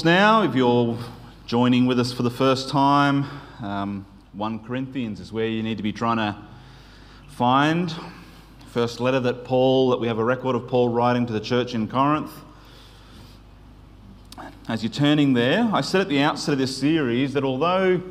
Now, if you're joining with us for the first time, um, 1 Corinthians is where you need to be trying to find. First letter that Paul, that we have a record of Paul writing to the church in Corinth. As you're turning there, I said at the outset of this series that although,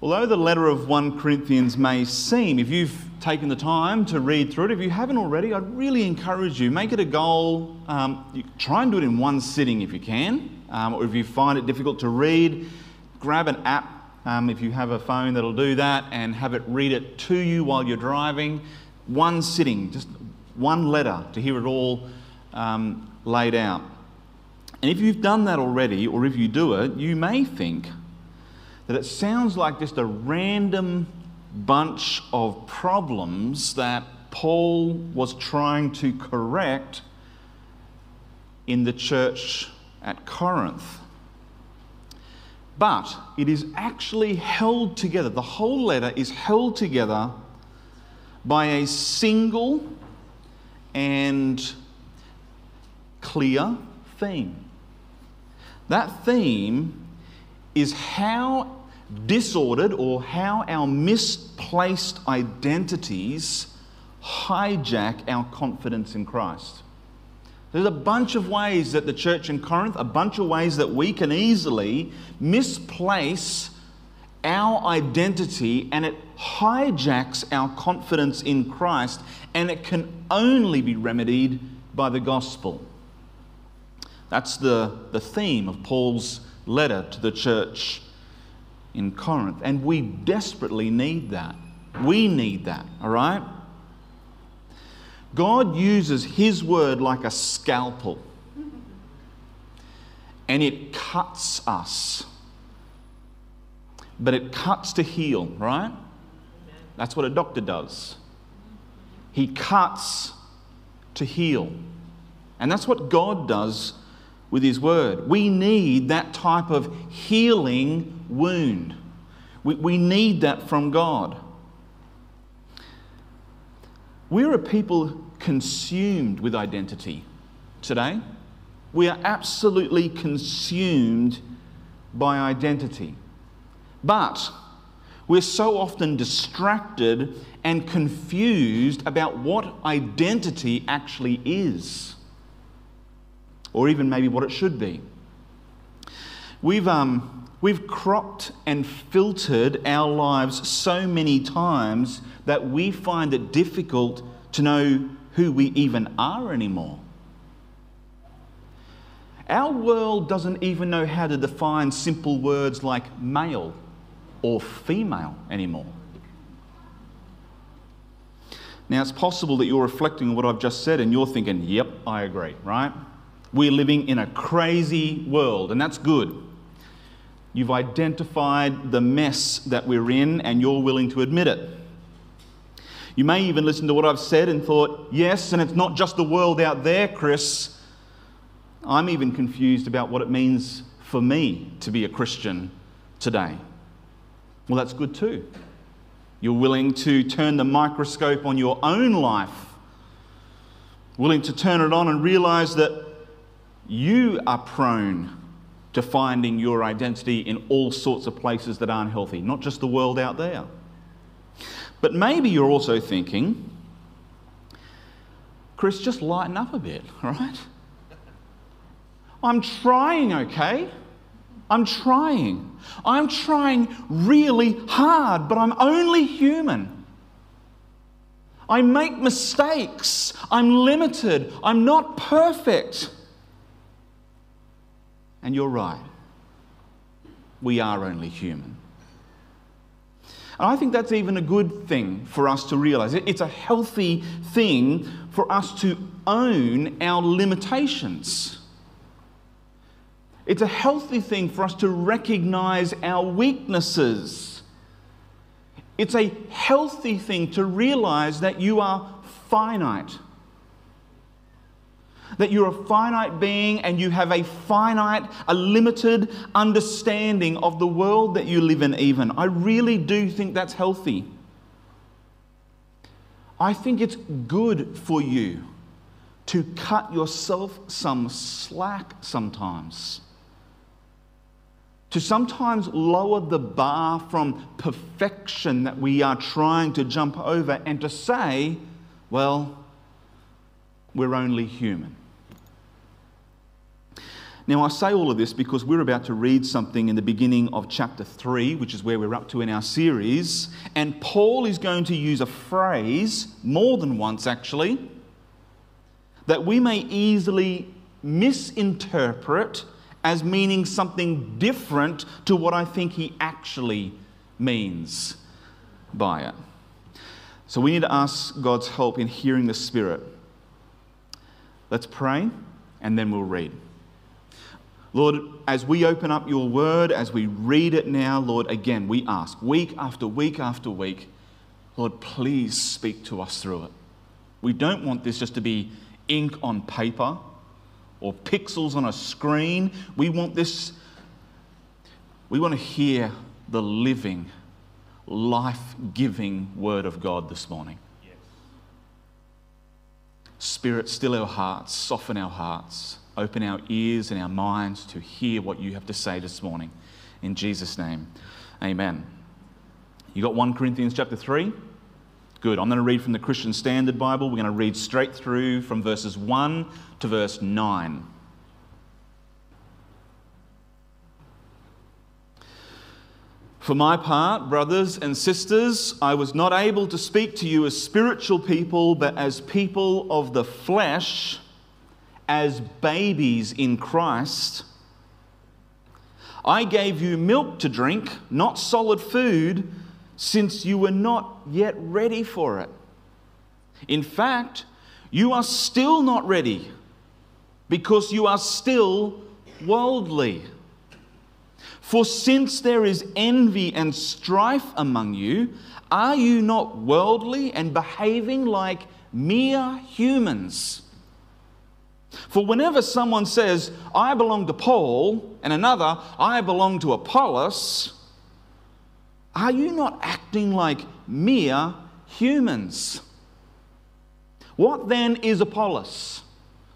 although the letter of 1 Corinthians may seem, if you've taken the time to read through it, if you haven't already, I'd really encourage you, make it a goal. Um, try and do it in one sitting if you can, um, or if you find it difficult to read, grab an app um, if you have a phone that'll do that and have it read it to you while you're driving. One sitting, just one letter to hear it all um, laid out. And if you've done that already, or if you do it, you may think that it sounds like just a random bunch of problems that Paul was trying to correct in the church at Corinth. But it is actually held together, the whole letter is held together by a single and clear theme. That theme is how disordered or how our misplaced identities hijack our confidence in Christ. There's a bunch of ways that the church in Corinth, a bunch of ways that we can easily misplace our identity and it hijacks our confidence in Christ, and it can only be remedied by the gospel. That's the, the theme of Paul's letter to the church in Corinth, and we desperately need that. We need that, all right? God uses His word like a scalpel and it cuts us. But it cuts to heal, right? That's what a doctor does. He cuts to heal. And that's what God does with His Word. We need that type of healing wound. We, we need that from God. We're a people consumed with identity today. We are absolutely consumed by identity. But we're so often distracted and confused about what identity actually is, or even maybe what it should be. We've, um, we've cropped and filtered our lives so many times that we find it difficult to know who we even are anymore. Our world doesn't even know how to define simple words like male or female anymore. Now, it's possible that you're reflecting on what I've just said and you're thinking, yep, I agree, right? We're living in a crazy world, and that's good. You've identified the mess that we're in and you're willing to admit it. You may even listen to what I've said and thought, yes, and it's not just the world out there, Chris. I'm even confused about what it means for me to be a Christian today. Well, that's good too. You're willing to turn the microscope on your own life, willing to turn it on and realize that you are prone to finding your identity in all sorts of places that aren't healthy, not just the world out there. But maybe you're also thinking, Chris, just lighten up a bit, right? I'm trying, okay? I'm trying. I'm trying really hard, but I'm only human. I make mistakes. I'm limited. I'm not perfect. And you're right. We are only human. And I think that's even a good thing for us to realize. It's a healthy thing for us to own our limitations. It's a healthy thing for us to recognize our weaknesses. It's a healthy thing to realize that you are finite that you're a finite being and you have a finite, a limited understanding of the world that you live in, even. I really do think that's healthy. I think it's good for you to cut yourself some slack sometimes. to sometimes lower the bar from perfection that we are trying to jump over and to say, well, we're only human. Now, I say all of this because we're about to read something in the beginning of chapter 3, which is where we're up to in our series. And Paul is going to use a phrase, more than once actually, that we may easily misinterpret as meaning something different to what I think he actually means by it. So we need to ask God's help in hearing the Spirit. Let's pray and then we'll read. Lord, as we open up your word, as we read it now, Lord, again, we ask week after week after week, Lord, please speak to us through it. We don't want this just to be ink on paper or pixels on a screen. We want this, we want to hear the living, life giving word of God this morning. Yes. Spirit, still our hearts, soften our hearts open our ears and our minds to hear what you have to say this morning. In Jesus' name, amen. You got 1 Corinthians chapter 3? Good. I'm going to read from the Christian Standard Bible. We're going to read straight through from verses 1 to verse 9. For my part, brothers and sisters, I was not able to speak to you as spiritual people, but as people of the flesh as babies in Christ. I gave you milk to drink, not solid food, since you were not yet ready for it. In fact, you are still not ready because you are still worldly. For since there is envy and strife among you, are you not worldly and behaving like mere humans? For whenever someone says, I belong to Paul, and another, I belong to Apollos, are you not acting like mere humans? What then is Apollos?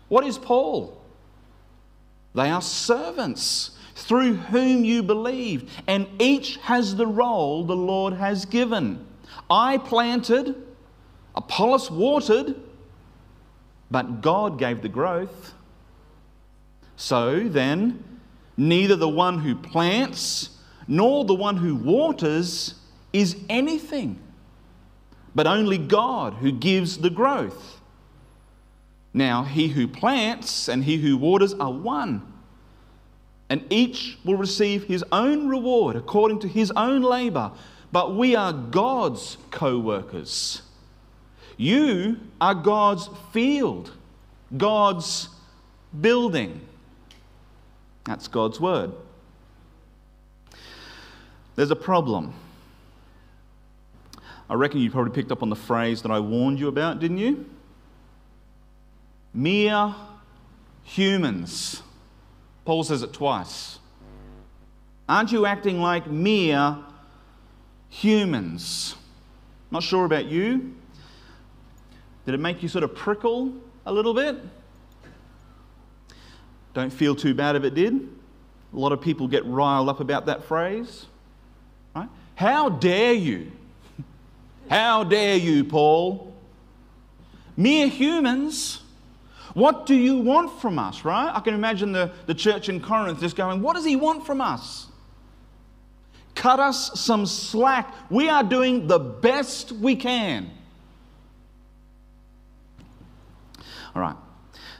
What is Paul? They are servants through whom you believed, and each has the role the Lord has given. I planted, Apollos watered, but God gave the growth. So then, neither the one who plants nor the one who waters is anything, but only God who gives the growth. Now, he who plants and he who waters are one, and each will receive his own reward according to his own labor. But we are God's co workers. You are God's field, God's building. That's God's word. There's a problem. I reckon you probably picked up on the phrase that I warned you about, didn't you? Mere humans. Paul says it twice. Aren't you acting like mere humans? Not sure about you, did it make you sort of prickle a little bit? Don't feel too bad if it did. A lot of people get riled up about that phrase. Right? How dare you? How dare you, Paul? Mere humans. What do you want from us, right? I can imagine the, the church in Corinth just going, What does he want from us? Cut us some slack. We are doing the best we can. All right,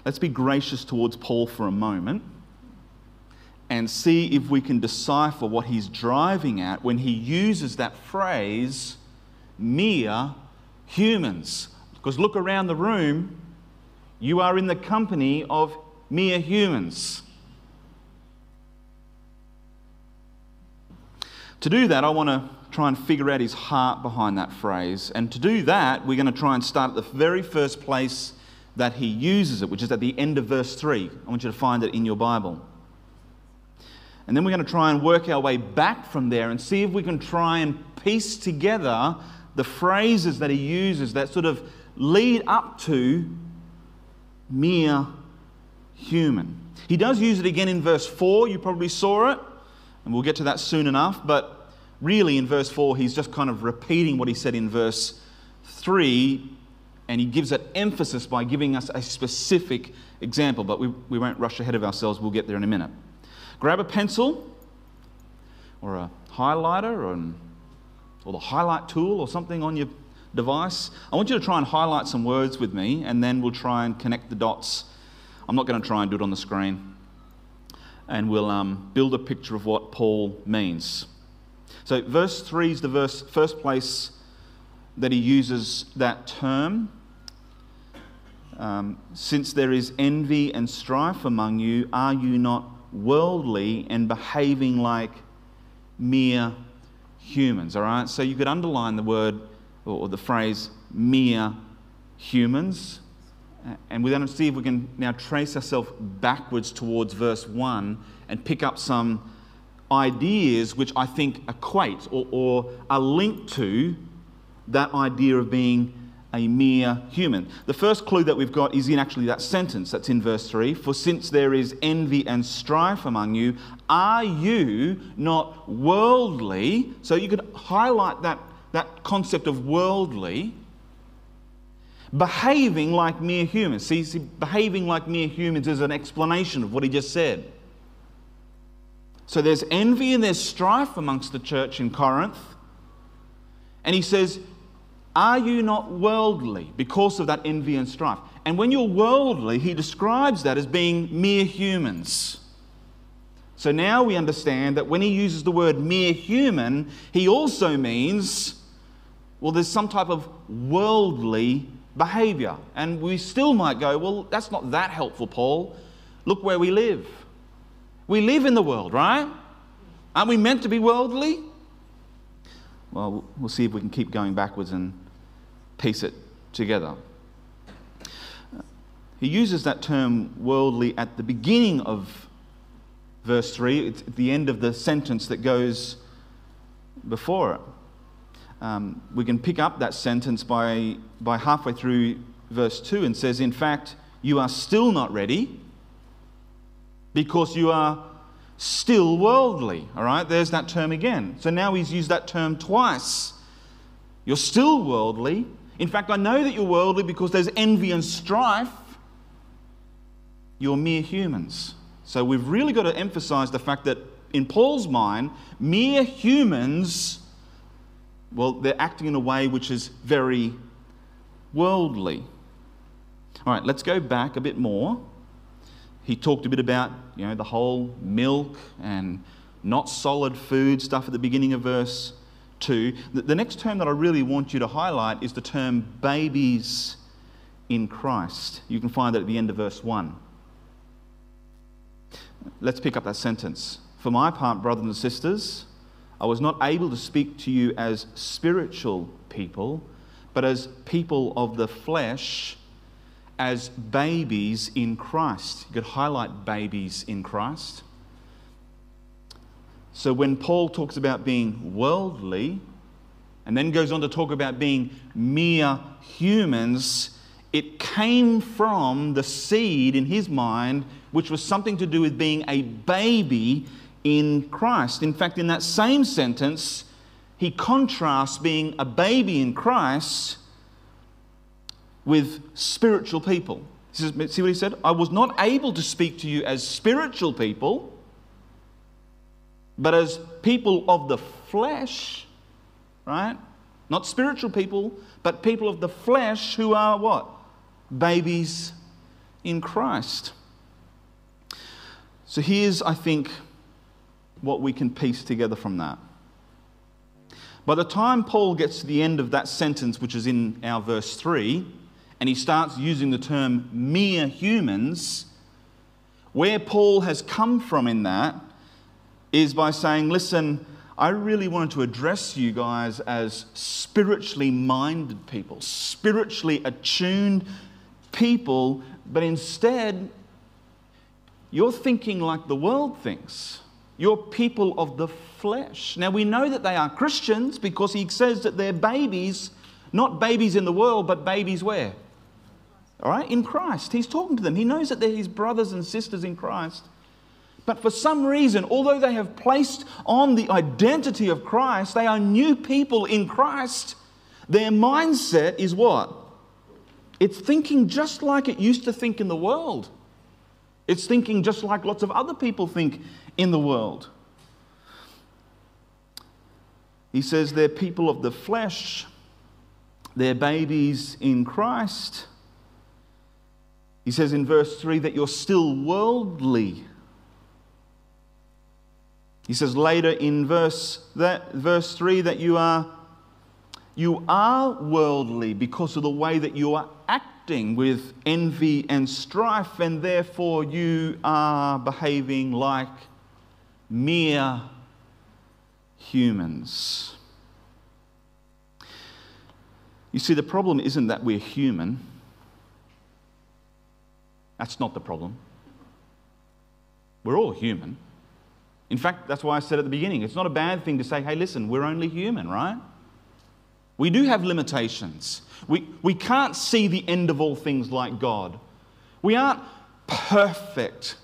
let's be gracious towards Paul for a moment and see if we can decipher what he's driving at when he uses that phrase, mere humans. Because look around the room, you are in the company of mere humans. To do that, I want to try and figure out his heart behind that phrase. And to do that, we're going to try and start at the very first place that he uses it, which is at the end of verse 3. I want you to find it in your Bible. And then we're going to try and work our way back from there and see if we can try and piece together the phrases that he uses that sort of lead up to mere human. He does use it again in verse 4. You probably saw it. And we'll get to that soon enough, but really in verse 4, he's just kind of repeating what he said in verse 3, and he gives that emphasis by giving us a specific example. But we, we won't rush ahead of ourselves, we'll get there in a minute. Grab a pencil or a highlighter or, or the highlight tool or something on your device. I want you to try and highlight some words with me, and then we'll try and connect the dots. I'm not going to try and do it on the screen. And we'll um, build a picture of what Paul means. So, verse 3 is the verse, first place that he uses that term. Um, Since there is envy and strife among you, are you not worldly and behaving like mere humans? All right, so you could underline the word or the phrase mere humans. And we're going to see if we can now trace ourselves backwards towards verse 1 and pick up some ideas which I think equate or, or are linked to that idea of being a mere human. The first clue that we've got is in actually that sentence that's in verse 3 For since there is envy and strife among you, are you not worldly? So you could highlight that that concept of worldly, behaving like mere humans. See, see, behaving like mere humans is an explanation of what he just said. So there's envy and there's strife amongst the church in Corinth. And he says, Are you not worldly because of that envy and strife? And when you're worldly, he describes that as being mere humans. So now we understand that when he uses the word mere human, he also means, well, there's some type of worldly behavior. And we still might go, well, that's not that helpful, Paul. Look where we live. We live in the world, right? Aren't we meant to be worldly? Well, we'll see if we can keep going backwards and piece it together. He uses that term worldly at the beginning of verse 3. It's at the end of the sentence that goes before it. Um, we can pick up that sentence by, by halfway through verse 2 and says, In fact, you are still not ready because you are still worldly. All right, there's that term again. So now he's used that term twice. You're still worldly. In fact, I know that you're worldly because there's envy and strife. You're mere humans. So we've really got to emphasize the fact that in Paul's mind, mere humans, well, they're acting in a way which is very worldly. All right, let's go back a bit more. He talked a bit about, you know, the whole milk and not solid food stuff at the beginning of verse 2. The next term that I really want you to highlight is the term babies in Christ. You can find that at the end of verse 1. Let's pick up that sentence. For my part, brothers and sisters, I was not able to speak to you as spiritual people, but as people of the flesh, as babies in Christ. You could highlight babies in Christ. So when Paul talks about being worldly, and then goes on to talk about being mere humans, it came from the seed in his mind which was something to do with being a baby in Christ. In fact, in that same sentence, he contrasts being a baby in Christ with spiritual people. See what he said? I was not able to speak to you as spiritual people, but as people of the flesh, right? Not spiritual people, but people of the flesh who are what? Babies in Christ. So here's, I think, what we can piece together from that. By the time Paul gets to the end of that sentence, which is in our verse 3, and he starts using the term mere humans, where Paul has come from in that is by saying, listen, I really wanted to address you guys as spiritually minded people, spiritually attuned people, but instead you're thinking like the world thinks. You're people of the flesh. Now, we know that they are Christians because he says that they're babies, not babies in the world, but babies where? All right, in Christ. He's talking to them. He knows that they're his brothers and sisters in Christ. But for some reason, although they have placed on the identity of Christ, they are new people in Christ, their mindset is what? It's thinking just like it used to think in the world. It's thinking just like lots of other people think in the world. He says they're people of the flesh, they're babies in Christ. He says in verse 3 that you're still worldly. He says later in verse, that, verse 3 that you are, you are worldly because of the way that you are acting with envy and strife, and therefore you are behaving like mere humans. You see, the problem isn't that we're human. That's not the problem. We're all human. In fact, that's why I said at the beginning it's not a bad thing to say, hey, listen, we're only human, right? We do have limitations. We, we can't see the end of all things like God. We aren't perfect.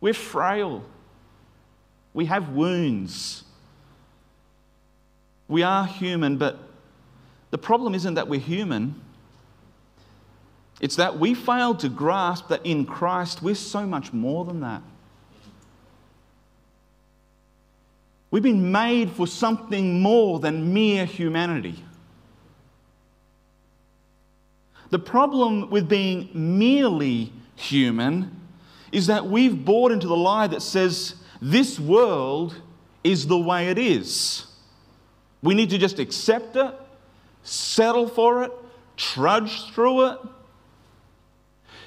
We're frail. We have wounds. We are human, but the problem isn't that we're human. It's that we fail to grasp that in Christ we're so much more than that. We've been made for something more than mere humanity. The problem with being merely human is that we've bought into the lie that says this world is the way it is. We need to just accept it, settle for it, trudge through it.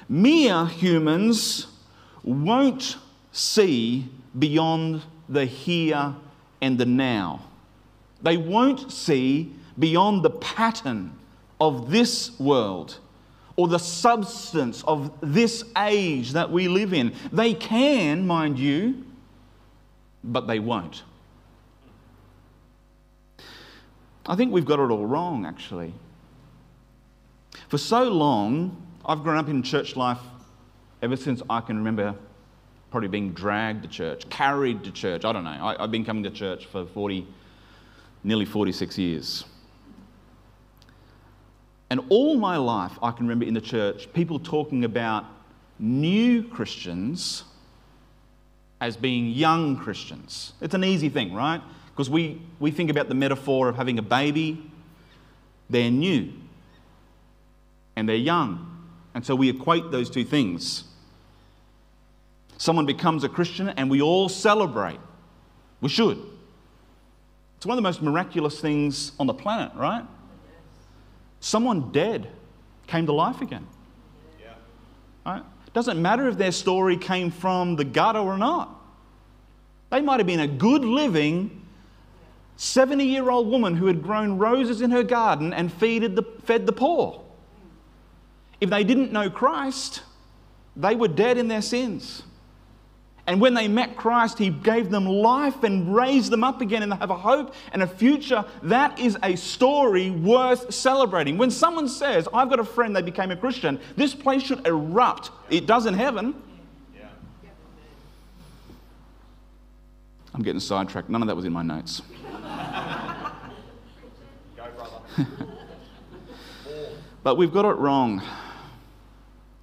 Mere humans won't see beyond the here and the now. They won't see beyond the pattern of this world or the substance of this age that we live in. They can, mind you, but they won't. I think we've got it all wrong, actually. For so long, I've grown up in church life ever since I can remember probably being dragged to church, carried to church. I don't know. I, have been coming to church for 40, nearly 46 years. And all my life, I can remember in the church people talking about new Christians as being young Christians. It's an easy thing, right? Because we, we think about the metaphor of having a baby, they're new and they're young. And so we equate those two things. Someone becomes a Christian and we all celebrate. We should. It's one of the most miraculous things on the planet, right? Someone dead came to life again. Yeah. Right? Doesn't matter if their story came from the gutter or not. They might have been a good living 70 year old woman who had grown roses in her garden and the, fed the poor. If they didn't know Christ, they were dead in their sins. And when they met Christ, He gave them life and raised them up again and they have a hope and a future. That is a story worth celebrating. When someone says, I've got a friend, they became a Christian, this place should erupt. It does in heaven. I'm getting sidetracked. None of that was in my notes. But we've got it wrong.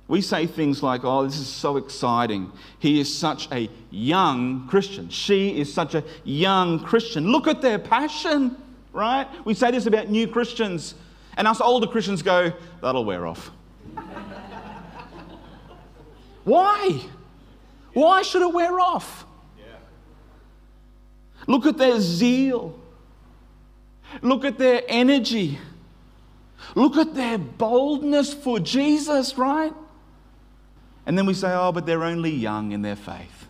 We say things like, oh, this is so exciting. He is such a young Christian. She is such a young Christian. Look at their passion, right? We say this about new Christians, and us older Christians go, that'll wear off. Why? Why should it wear off? Look at their zeal. Look at their energy. Look at their boldness for Jesus, right? And then we say, oh, but they're only young in their faith.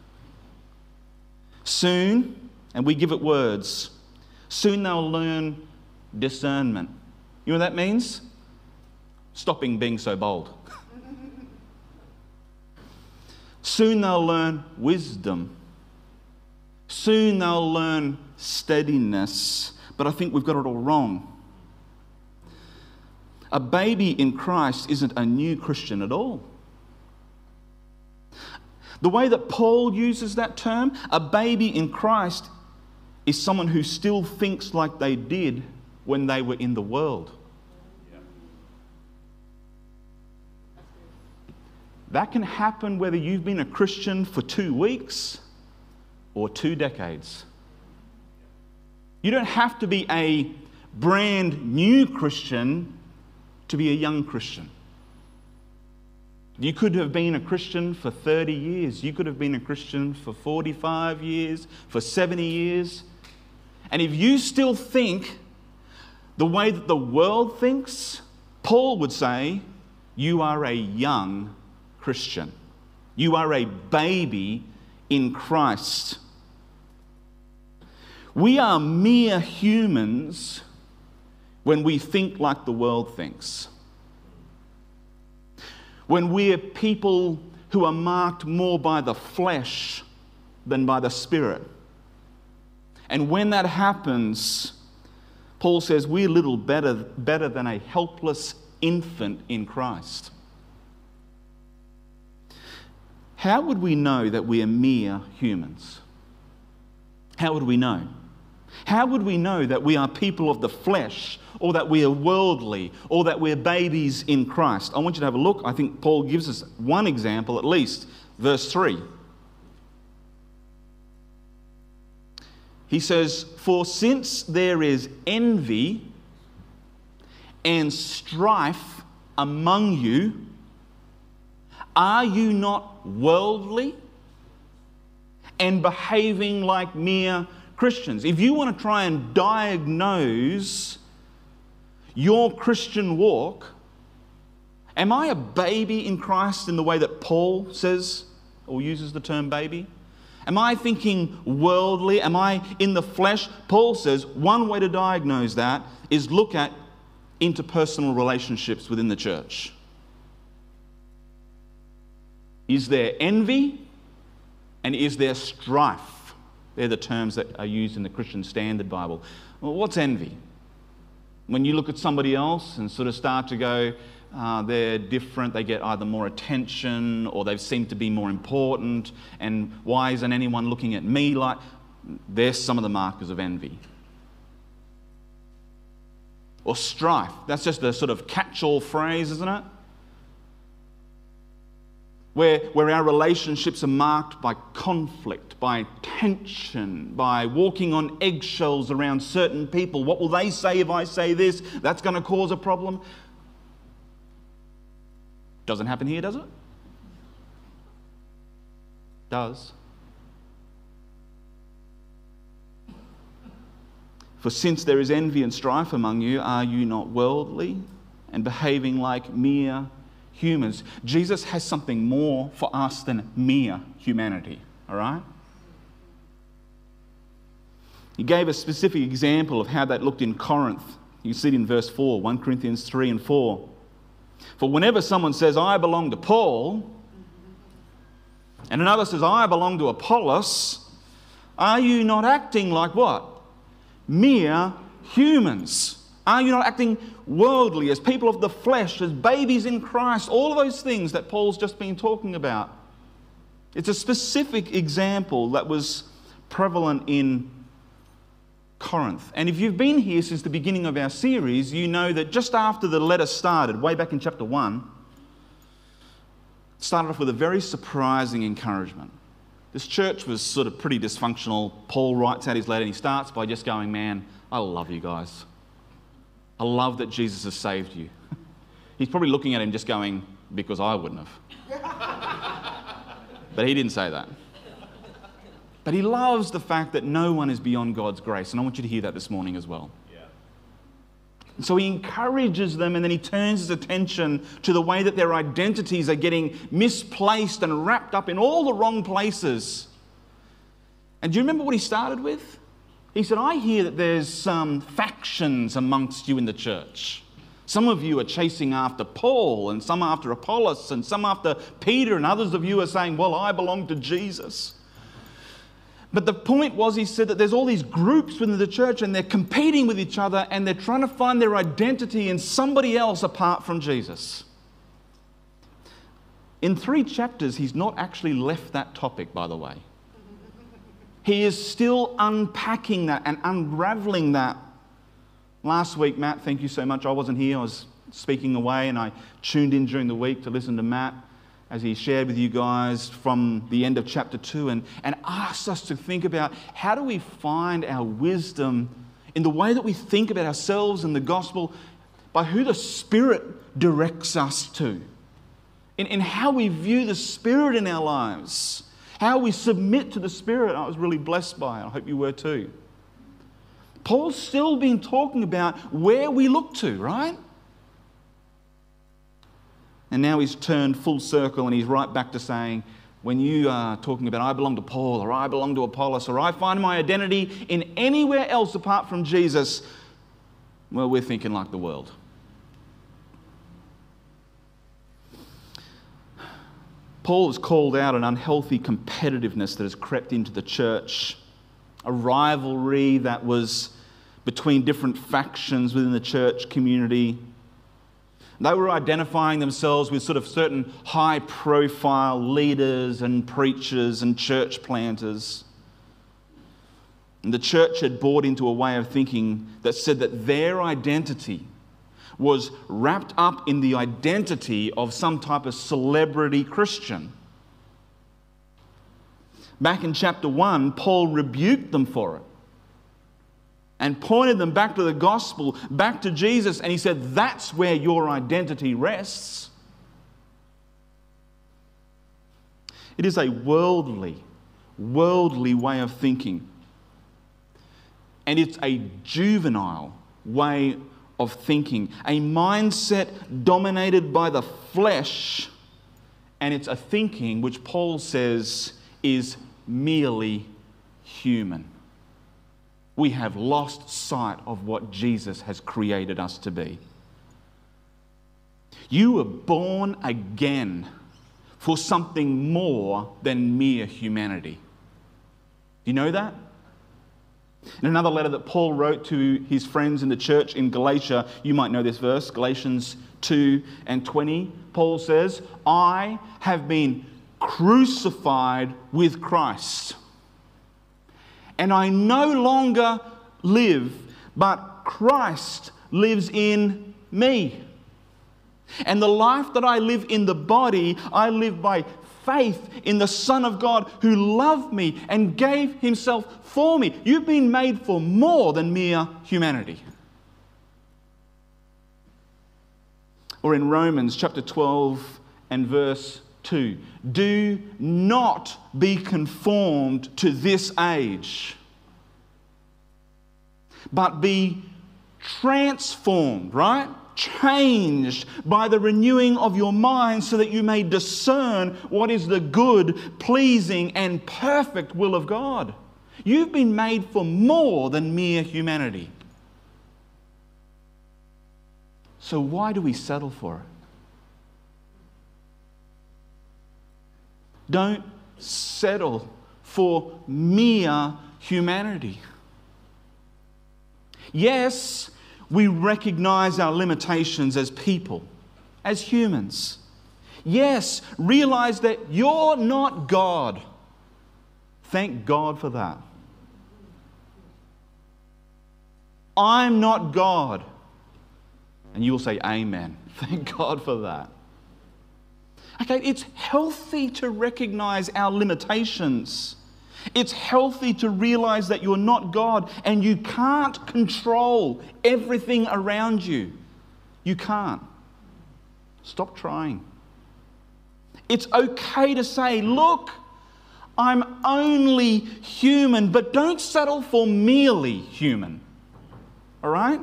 Soon, and we give it words, soon they'll learn discernment. You know what that means? Stopping being so bold. soon they'll learn wisdom. Soon they'll learn steadiness. But I think we've got it all wrong. A baby in Christ isn't a new Christian at all. The way that Paul uses that term, a baby in Christ, is someone who still thinks like they did when they were in the world. That can happen whether you've been a Christian for two weeks or two decades. You don't have to be a brand new Christian to be a young Christian. You could have been a Christian for 30 years. You could have been a Christian for 45 years, for 70 years. And if you still think the way that the world thinks, Paul would say, you are a young Christian. You are a baby in Christ. We are mere humans when we think like the world thinks when we're people who are marked more by the flesh than by the spirit. And when that happens, Paul says we're little better, better than a helpless infant in Christ. How would we know that we are mere humans? How would we know? How would we know that we are people of the flesh or that we are worldly or that we're babies in Christ? I want you to have a look. I think Paul gives us one example at least. Verse 3. He says, For since there is envy and strife among you, are you not worldly and behaving like mere Christians. If you want to try and diagnose your Christian walk, am I a baby in Christ in the way that Paul says or uses the term baby? Am I thinking worldly? Am I in the flesh? Paul says one way to diagnose that is look at interpersonal relationships within the church. Is there envy and is there strife? They're the terms that are used in the Christian Standard Bible. Well, what's envy? When you look at somebody else and sort of start to go, uh, they're different, they get either more attention or they seem to be more important, and why isn't anyone looking at me like. There's some of the markers of envy. Or strife. That's just a sort of catch all phrase, isn't it? Where, where our relationships are marked by conflict, by tension, by walking on eggshells around certain people. What will they say if I say this? That's going to cause a problem. Doesn't happen here, does it? Does. For since there is envy and strife among you, are you not worldly and behaving like mere humans. Jesus has something more for us than mere humanity, all right? He gave a specific example of how that looked in Corinth. You see it in verse 4, 1 Corinthians 3 and 4. For whenever someone says, I belong to Paul, and another says, I belong to Apollos, are you not acting like what? Mere humans. Are you not acting worldly, as people of the flesh, as babies in Christ? All those things that Paul's just been talking about. It's a specific example that was prevalent in Corinth. And if you've been here since the beginning of our series, you know that just after the letter started, way back in chapter 1, started off with a very surprising encouragement. This church was sort of pretty dysfunctional. Paul writes out his letter and he starts by just going, Man, I love you guys. I love that Jesus has saved you. He's probably looking at him just going, Because I wouldn't have. but he didn't say that. But he loves the fact that no one is beyond God's grace. And I want you to hear that this morning as well. So he encourages them and then he turns his attention to the way that their identities are getting misplaced and wrapped up in all the wrong places. And do you remember what he started with? He said, I hear that there's some factions amongst you in the church. Some of you are chasing after Paul, and some after Apollos, and some after Peter, and others of you are saying, Well, I belong to Jesus. But the point was, he said that there's all these groups within the church, and they're competing with each other, and they're trying to find their identity in somebody else apart from Jesus. In three chapters, he's not actually left that topic, by the way. He is still unpacking that and unraveling that. Last week, Matt, thank you so much. I wasn't here, I was speaking away, and I tuned in during the week to listen to Matt as he shared with you guys from the end of chapter 2 and, and asked us to think about how do we find our wisdom in the way that we think about ourselves and the gospel by who the Spirit directs us to, in, in how we view the Spirit in our lives, how we submit to the Spirit. I was really blessed by it. I hope you were too. Paul's still been talking about where we look to, right? And now he's turned full circle and he's right back to saying, when you are talking about I belong to Paul or I belong to Apollos or I find my identity in anywhere else apart from Jesus, well, we're thinking like the world. Paul has called out an unhealthy competitiveness that has crept into the church, a rivalry that was between different factions within the church community they were identifying themselves with sort of certain high profile leaders and preachers and church planters. And the church had bought into a way of thinking that said that their identity was wrapped up in the identity of some type of celebrity Christian. Back in chapter 1, Paul rebuked them for it and pointed them back to the gospel, back to Jesus, and he said, That's where your identity rests. It is a worldly, worldly way of thinking. And it's a juvenile way of thinking, a mindset dominated by the flesh. And it's a thinking which Paul says is merely human we have lost sight of what Jesus has created us to be. You were born again for something more than mere humanity. Do you know that? In another letter that Paul wrote to his friends in the church in Galatia, you might know this verse, Galatians 2 and 20. Paul says, I have been crucified with Christ and I no longer live, but Christ lives in me. And the life that I live in the body, I live by faith in the Son of God who loved me and gave himself for me. You've been made for more than mere humanity. Or in Romans chapter 12 and verse 2 Do not be conformed to this age, but be transformed, right? Changed by the renewing of your mind so that you may discern what is the good, pleasing, and perfect will of God. You've been made for more than mere humanity. So, why do we settle for it? Don't settle for mere humanity. Yes, we recognize our limitations as people, as humans. Yes, realize that you're not God. Thank God for that. I'm not God. And you will say, Amen. Thank God for that. Okay, it's healthy to recognize our limitations. It's healthy to realize that you're not God and you can't control everything around you. You can't. Stop trying. It's okay to say, look, I'm only human, but don't settle for merely human. All right?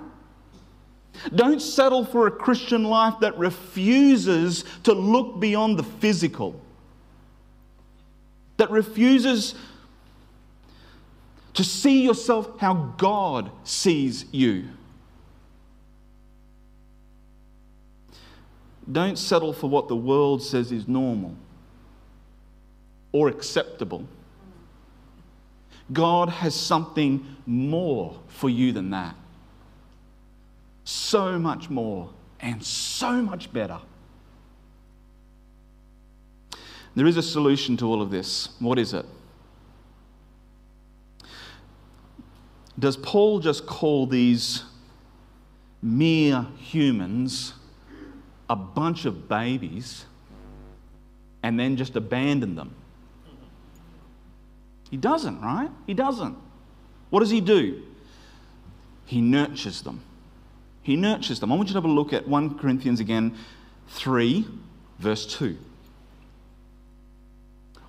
Don't settle for a Christian life that refuses to look beyond the physical, that refuses to see yourself how God sees you. Don't settle for what the world says is normal or acceptable. God has something more for you than that so much more and so much better. There is a solution to all of this. What is it? Does Paul just call these mere humans a bunch of babies and then just abandon them? He doesn't, right? He doesn't. What does he do? He nurtures them. He nurtures them. I want you to have a look at 1 Corinthians again, 3, verse 2.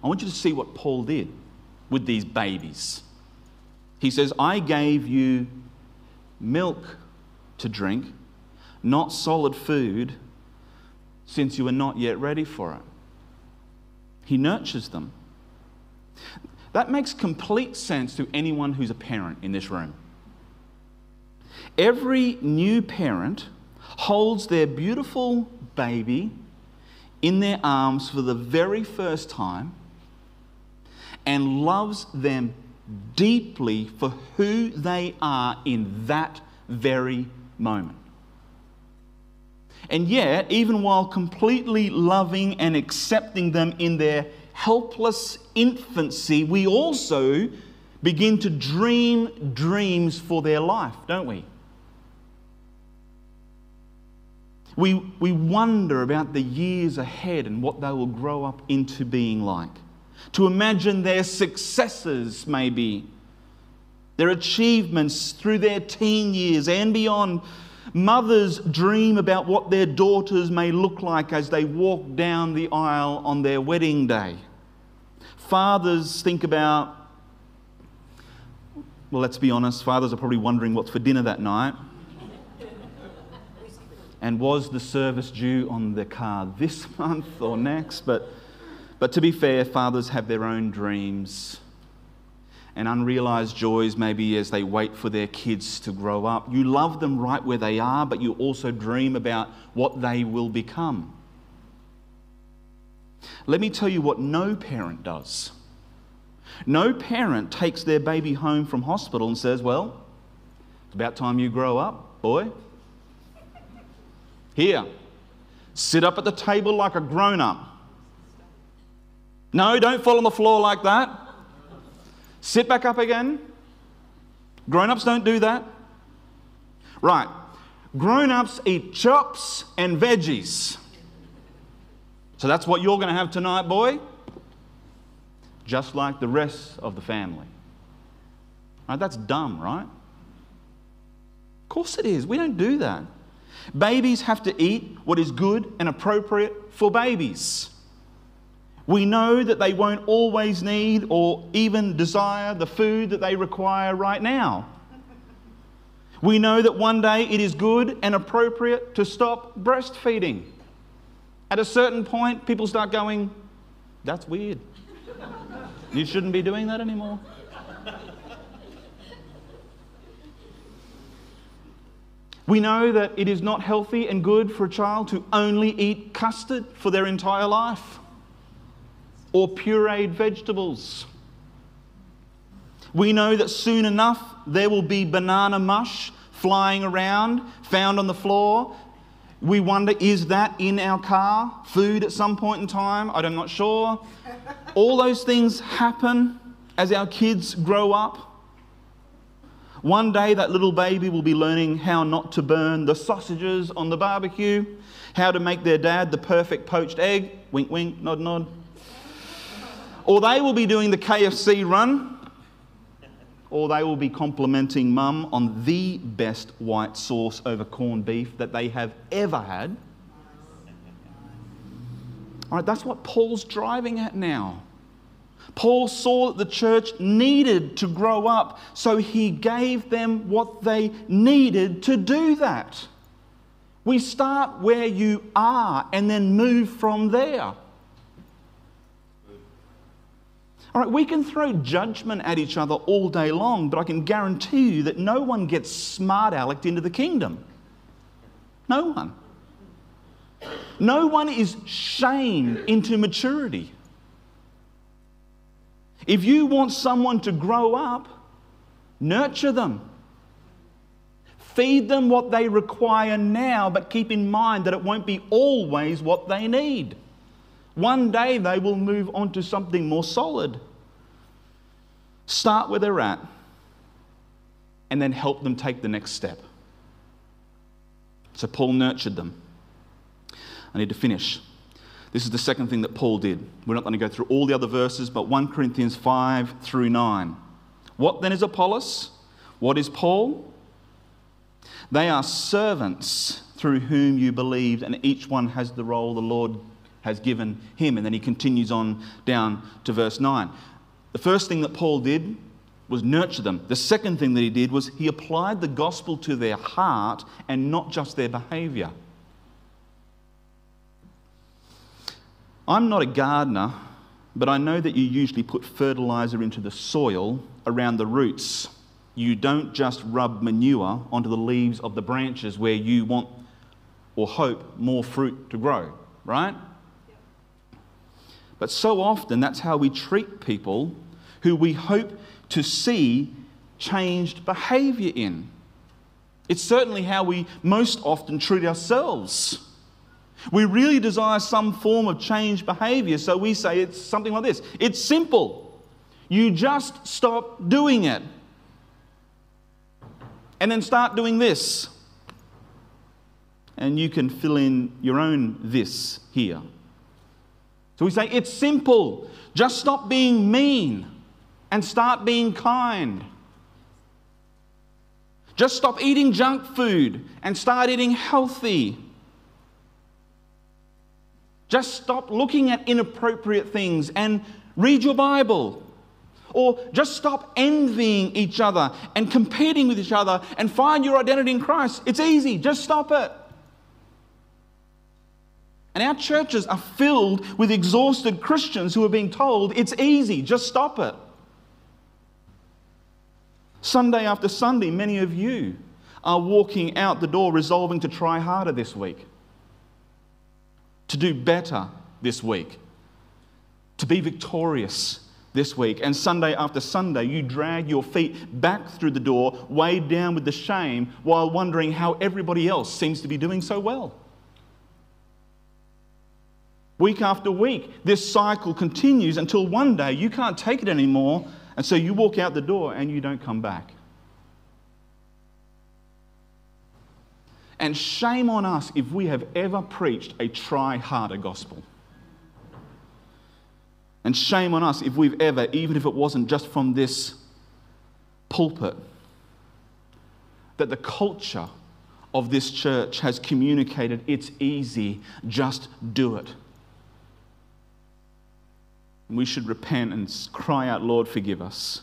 I want you to see what Paul did with these babies. He says, I gave you milk to drink, not solid food, since you were not yet ready for it. He nurtures them. That makes complete sense to anyone who's a parent in this room. Every new parent holds their beautiful baby in their arms for the very first time and loves them deeply for who they are in that very moment. And yet, even while completely loving and accepting them in their helpless infancy, we also begin to dream dreams for their life, don't we? We, we wonder about the years ahead and what they will grow up into being like. To imagine their successes, maybe, their achievements through their teen years and beyond. Mothers dream about what their daughters may look like as they walk down the aisle on their wedding day. Fathers think about, well, let's be honest, fathers are probably wondering what's for dinner that night. and was the service due on the car this month or next? But, but to be fair, fathers have their own dreams and unrealized joys, maybe as they wait for their kids to grow up. You love them right where they are, but you also dream about what they will become. Let me tell you what no parent does. No parent takes their baby home from hospital and says, Well, it's about time you grow up, boy. Here, sit up at the table like a grown up. No, don't fall on the floor like that. Sit back up again. Grown ups don't do that. Right. Grown ups eat chops and veggies. So that's what you're going to have tonight, boy. Just like the rest of the family. Right, that's dumb, right? Of course it is. We don't do that. Babies have to eat what is good and appropriate for babies. We know that they won't always need or even desire the food that they require right now. We know that one day it is good and appropriate to stop breastfeeding. At a certain point, people start going, That's weird. You shouldn't be doing that anymore. We know that it is not healthy and good for a child to only eat custard for their entire life or pureed vegetables. We know that soon enough there will be banana mush flying around, found on the floor. We wonder, is that in our car? Food at some point in time? I'm not sure. All those things happen as our kids grow up. One day, that little baby will be learning how not to burn the sausages on the barbecue, how to make their dad the perfect poached egg. Wink, wink, nod, nod. Or they will be doing the KFC run, or they will be complimenting mum on the best white sauce over corned beef that they have ever had. All right, that's what Paul's driving at now. Paul saw that the church needed to grow up, so he gave them what they needed to do that. We start where you are and then move from there. All right, we can throw judgment at each other all day long, but I can guarantee you that no one gets smart alecked into the kingdom. No one. No one is shamed into maturity. If you want someone to grow up, nurture them. Feed them what they require now, but keep in mind that it won't be always what they need. One day they will move on to something more solid. Start where they're at and then help them take the next step. So Paul nurtured them. I need to finish. This is the second thing that Paul did. We're not going to go through all the other verses, but 1 Corinthians 5 through 9. What then is Apollos? What is Paul? They are servants through whom you believed, and each one has the role the Lord has given him. And then he continues on down to verse 9. The first thing that Paul did was nurture them. The second thing that he did was he applied the gospel to their heart and not just their behavior. I'm not a gardener, but I know that you usually put fertilizer into the soil around the roots. You don't just rub manure onto the leaves of the branches where you want or hope more fruit to grow, right? But so often that's how we treat people who we hope to see changed behavior in. It's certainly how we most often treat ourselves. We really desire some form of changed behavior, so we say it's something like this it's simple. You just stop doing it. And then start doing this. And you can fill in your own this here. So we say it's simple. Just stop being mean and start being kind. Just stop eating junk food and start eating healthy. Just stop looking at inappropriate things and read your Bible. Or just stop envying each other and competing with each other and find your identity in Christ. It's easy, just stop it. And our churches are filled with exhausted Christians who are being told it's easy, just stop it. Sunday after Sunday, many of you are walking out the door resolving to try harder this week, to do better this week, to be victorious this week. And Sunday after Sunday, you drag your feet back through the door, weighed down with the shame, while wondering how everybody else seems to be doing so well. Week after week, this cycle continues until one day you can't take it anymore and so you walk out the door and you don't come back. And shame on us if we have ever preached a try harder gospel. And shame on us if we've ever, even if it wasn't just from this pulpit, that the culture of this church has communicated it's easy, just do it. We should repent and cry out, Lord, forgive us.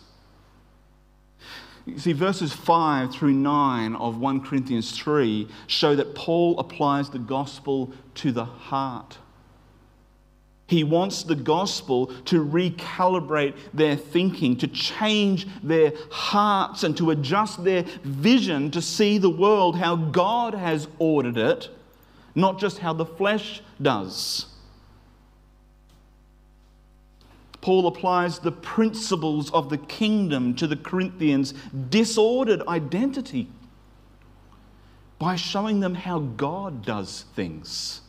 You see, verses 5 through 9 of 1 Corinthians 3 show that Paul applies the gospel to the heart. He wants the gospel to recalibrate their thinking, to change their hearts, and to adjust their vision to see the world how God has ordered it, not just how the flesh does. Paul applies the principles of the kingdom to the Corinthians' disordered identity by showing them how God does things.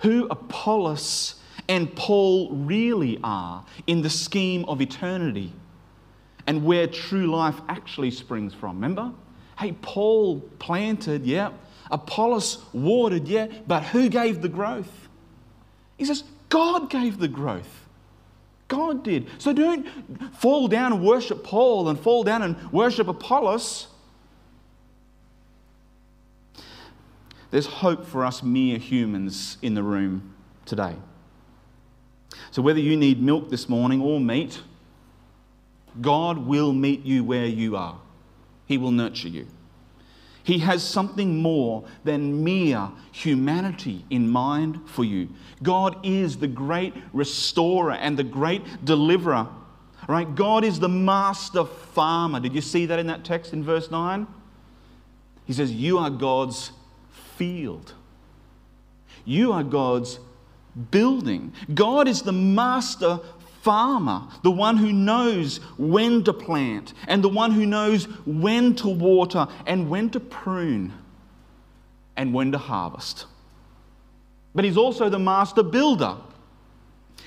Who Apollos and Paul really are in the scheme of eternity and where true life actually springs from. Remember? Hey, Paul planted, yeah. Apollos watered, yeah. But who gave the growth? He says, God gave the growth. God did. So don't fall down and worship Paul and fall down and worship Apollos. There's hope for us mere humans in the room today. So, whether you need milk this morning or meat, God will meet you where you are. He will nurture you. He has something more than mere humanity in mind for you. God is the great restorer and the great deliverer. Right? God is the master farmer. Did you see that in that text in verse 9? He says, You are God's field. You are God's building. God is the master farmer, the one who knows when to plant, and the one who knows when to water, and when to prune, and when to harvest. But he's also the master builder.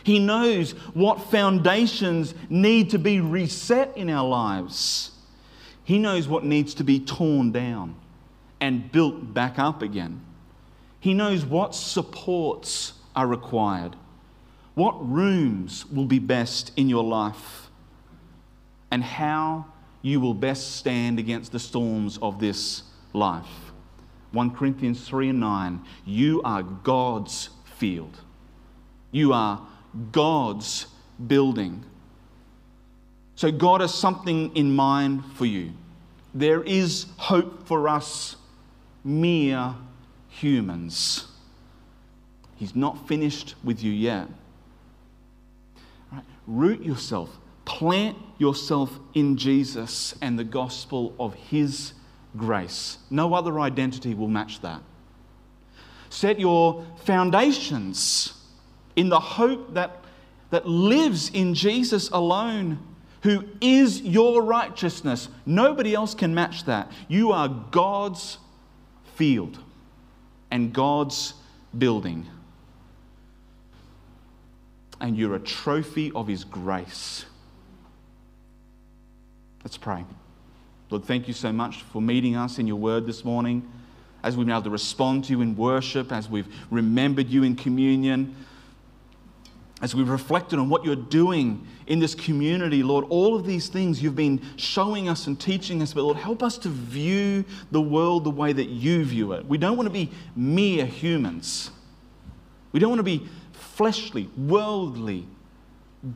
He knows what foundations need to be reset in our lives. He knows what needs to be torn down and built back up again. He knows what supports are required, what rooms will be best in your life, and how you will best stand against the storms of this life. 1 Corinthians 3 and 9 You are God's field, you are God's building. So, God has something in mind for you. There is hope for us, mere humans. He's not finished with you yet. Root yourself, plant yourself in Jesus and the gospel of His grace. No other identity will match that. Set your foundations in the hope that, that lives in Jesus alone, who is your righteousness. Nobody else can match that. You are God's field and God's building. And you're a trophy of His grace. Let's pray. Lord, thank you so much for meeting us in your word this morning. As we've been able to respond to you in worship, as we've remembered you in communion, as we've reflected on what you're doing in this community, Lord, all of these things you've been showing us and teaching us, but Lord, help us to view the world the way that you view it. We don't want to be mere humans. We don't want to be fleshly, worldly,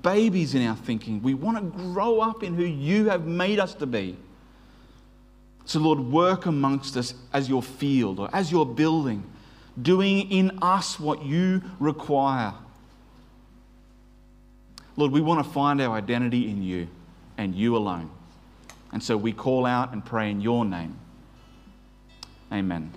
babies in our thinking. We want to grow up in who you have made us to be. So, Lord, work amongst us as your field or as your building, doing in us what you require. Lord, we want to find our identity in you and you alone. And so we call out and pray in your name. Amen.